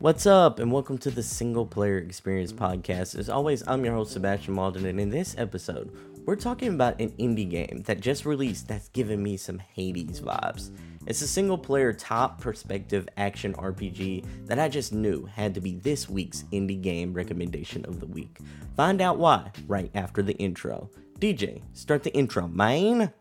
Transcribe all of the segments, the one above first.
What's up, and welcome to the Single Player Experience Podcast. As always, I'm your host, Sebastion Mauldin, and in this episode, we're talking about an indie game that just released that's giving me some Hades vibes. It's a single player top perspective action RPG that I just knew had to be this week's indie game recommendation of the week. Find out why right after the intro. DJ, start the intro, man.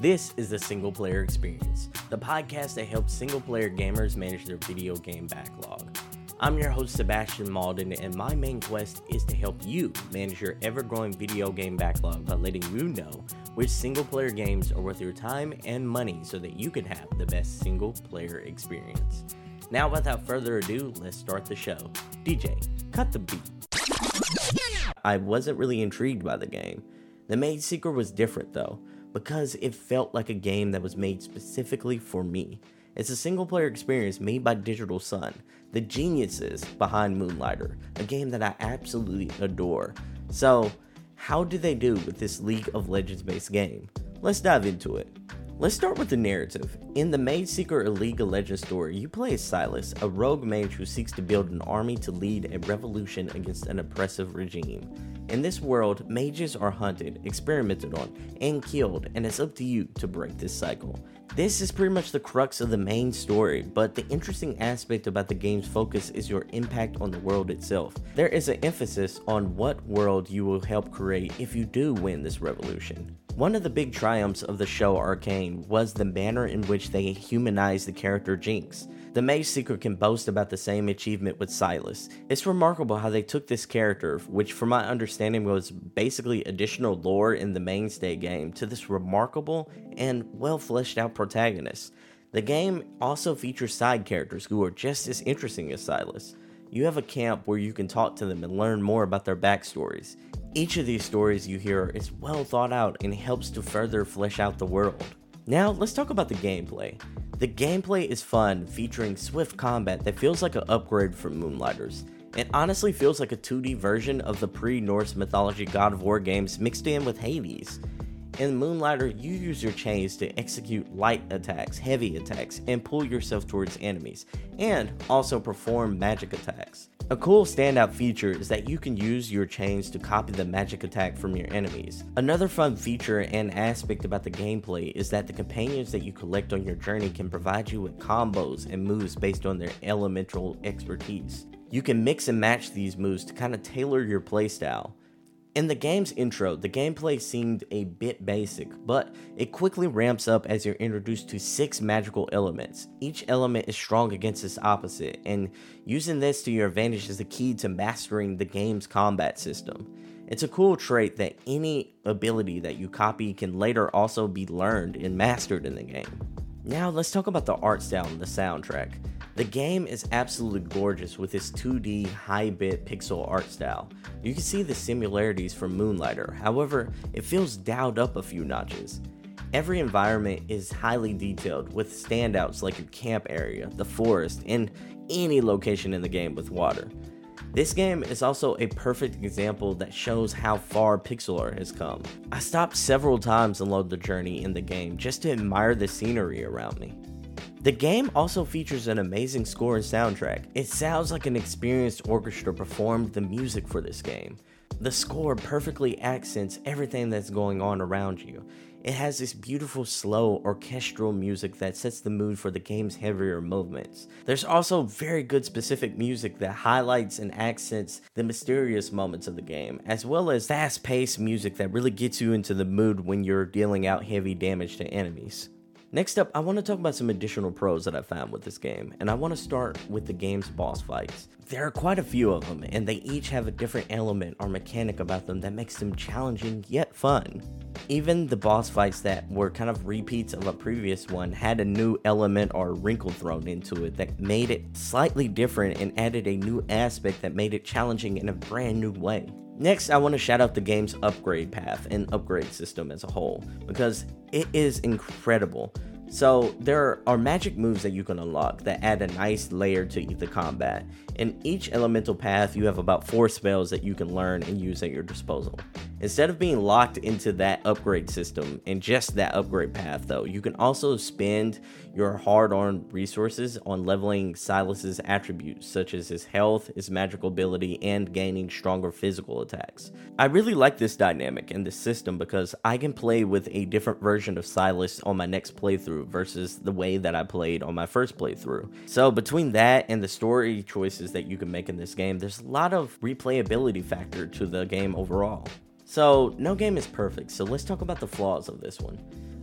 This is the Single Player Experience, the podcast that helps single player gamers manage their video game backlog. I'm your host, Sebastion Mauldin, and my main quest is to help you manage your ever growing video game backlog by letting you know which single player games are worth your time and money so that you can have the best single player experience. Now, without further ado, let's start the show. DJ, cut the beat. I wasn't really intrigued by the game. The MageSeeker was different though because it felt like a game that was made specifically for me. It's a single player experience made by Digital Sun, the geniuses behind Moonlighter, a game that I absolutely adore. So, how did they do with this League of Legends based game? Let's dive into it. Let's start with the narrative. In the MageSeeker A League of Legends story, you play as Silas, a rogue mage who seeks to build an army to lead a revolution against an oppressive regime. In this world, mages are hunted, experimented on, and killed, and it's up to you to break this cycle. This is pretty much the crux of the main story, but the interesting aspect about the game's focus is your impact on the world itself. There is an emphasis on what world you will help create if you do win this revolution. One of the big triumphs of the show Arcane was the manner in which they humanized the character Jinx. The MageSeeker can boast about the same achievement with Silas. It's remarkable how they took this character, which from my understanding was basically additional lore in the mainstay game, to this remarkable and well fleshed out protagonist. The game also features side characters who are just as interesting as Silas. You have a camp where you can talk to them and learn more about their backstories. Each of these stories you hear is well thought out and helps to further flesh out the world. Now, let's talk about the gameplay. The gameplay is fun, featuring swift combat that feels like an upgrade from Moonlighters. It honestly feels like a 2D version of the pre Norse mythology God of War games mixed in with Hades. In Moonlighter, you use your chains to execute light attacks, heavy attacks, and pull yourself towards enemies, and also perform magic attacks. A cool standout feature is that you can use your chains to copy the magic attack from your enemies. Another fun feature and aspect about the gameplay is that the companions that you collect on your journey can provide you with combos and moves based on their elemental expertise. You can mix and match these moves to kind of tailor your playstyle. In the game's intro, the gameplay seemed a bit basic, but it quickly ramps up as you're introduced to six magical elements. Each element is strong against its opposite, and using this to your advantage is the key to mastering the game's combat system. It's a cool trait that any ability that you copy can later also be learned and mastered in the game. Now, let's talk about the art style and the soundtrack. The game is absolutely gorgeous with its 2D high bit pixel art style. You can see the similarities from Moonlighter, however, it feels dialed up a few notches. Every environment is highly detailed with standouts like your camp area, the forest, and any location in the game with water. This game is also a perfect example that shows how far pixel art has come. I stopped several times along the journey in the game just to admire the scenery around me. The game also features an amazing score and soundtrack. It sounds like an experienced orchestra performed the music for this game. The score perfectly accents everything that's going on around you. It has this beautiful, slow, orchestral music that sets the mood for the game's heavier movements. There's also very good specific music that highlights and accents the mysterious moments of the game, as well as fast paced music that really gets you into the mood when you're dealing out heavy damage to enemies. Next up, I want to talk about some additional pros that I found with this game, and I want to start with the game's boss fights. There are quite a few of them, and they each have a different element or mechanic about them that makes them challenging yet fun. Even the boss fights that were kind of repeats of a previous one had a new element or wrinkle thrown into it that made it slightly different and added a new aspect that made it challenging in a brand new way. Next, I want to shout out the game's upgrade path and upgrade system as a whole because it is incredible. So, there are magic moves that you can unlock that add a nice layer to the combat. In each elemental path, you have about four spells that you can learn and use at your disposal. Instead of being locked into that upgrade system and just that upgrade path, though, you can also spend your hard earned resources on leveling Silas's attributes, such as his health, his magical ability, and gaining stronger physical attacks. I really like this dynamic and this system because I can play with a different version of Silas on my next playthrough versus the way that I played on my first playthrough. So, between that and the story choices that you can make in this game, there's a lot of replayability factor to the game overall. So, no game is perfect, so let's talk about the flaws of this one.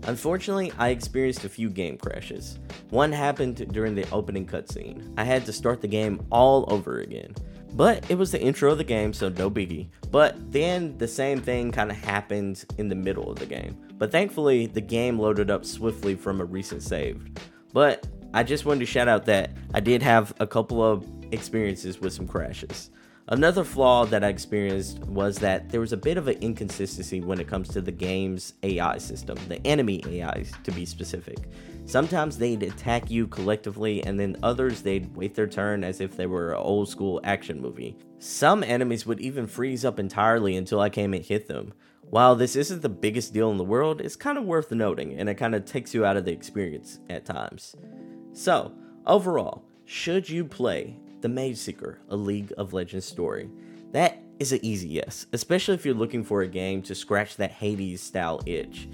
Unfortunately, I experienced a few game crashes. One happened during the opening cutscene. I had to start the game all over again. But it was the intro of the game, so no biggie. But then the same thing kind of happened in the middle of the game. But thankfully, the game loaded up swiftly from a recent save. But I just wanted to shout out that I did have a couple of experiences with some crashes. Another flaw that I experienced was that there was a bit of an inconsistency when it comes to the game's AI system, the enemy AI to be specific. Sometimes they'd attack you collectively, and then others they'd wait their turn as if they were an old school action movie. Some enemies would even freeze up entirely until I came and hit them. While this isn't the biggest deal in the world, it's kind of worth noting, and it kind of takes you out of the experience at times. So, overall, should you play the Mage Seeker, a League of Legends story. That is an easy yes, especially if you're looking for a game to scratch that Hades style itch.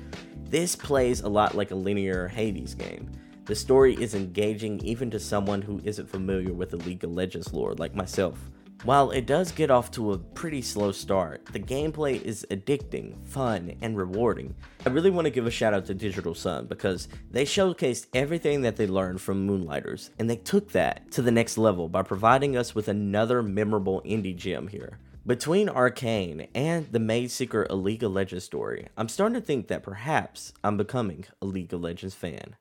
This plays a lot like a linear Hades game. The story is engaging even to someone who isn't familiar with the League of Legends lore like myself. While it does get off to a pretty slow start, the gameplay is addicting, fun, and rewarding. I really want to give a shout out to Digital Sun because they showcased everything that they learned from Moonlighters, and they took that to the next level by providing us with another memorable indie gem here. Between Arcane and the Mage Seeker A League of Legends story, I'm starting to think that perhaps I'm becoming a League of Legends fan.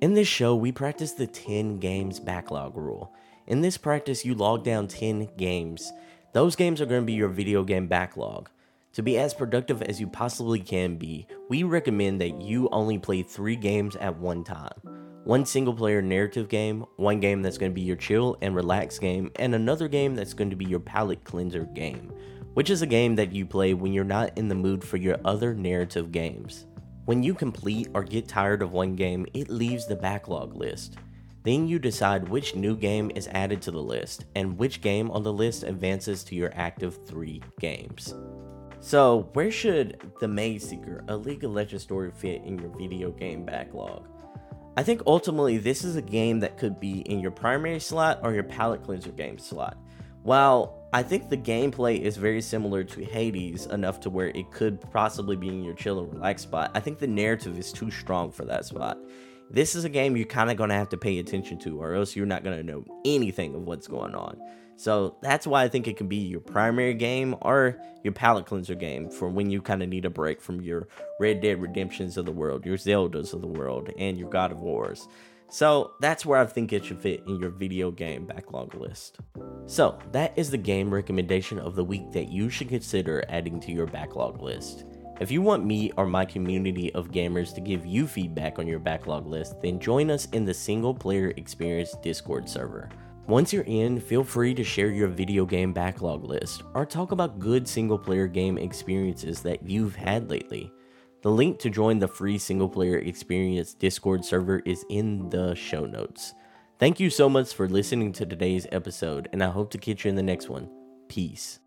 In this show, we practice the 10 games backlog rule. In this practice, you log down 10 games. Those games are going to be your video game backlog. To be as productive as you possibly can be, we recommend that you only play three games at one time one single player narrative game, one game that's going to be your chill and relax game, and another game that's going to be your palate cleanser game, which is a game that you play when you're not in the mood for your other narrative games. When you complete or get tired of one game, it leaves the backlog list. Then you decide which new game is added to the list and which game on the list advances to your active 3 games. So, where should The MageSeeker, a League of Legends story, fit in your video game backlog? I think ultimately this is a game that could be in your primary slot or your palate cleanser game slot. While I think the gameplay is very similar to Hades enough to where it could possibly be in your chill and relax spot. I think the narrative is too strong for that spot. This is a game you're kind of going to have to pay attention to, or else you're not going to know anything of what's going on. So that's why I think it can be your primary game or your palate cleanser game for when you kind of need a break from your Red Dead Redemptions of the world, your Zeldas of the world, and your God of Wars. So that's where I think it should fit in your video game backlog list. So that is the game recommendation of the week that you should consider adding to your backlog list. If you want me or my community of gamers to give you feedback on your backlog list, then join us in the single player experience Discord server. Once you're in, feel free to share your video game backlog list or talk about good single player game experiences that you've had lately. The link to join the free single player experience Discord server is in the show notes. Thank you so much for listening to today's episode, and I hope to catch you in the next one. Peace.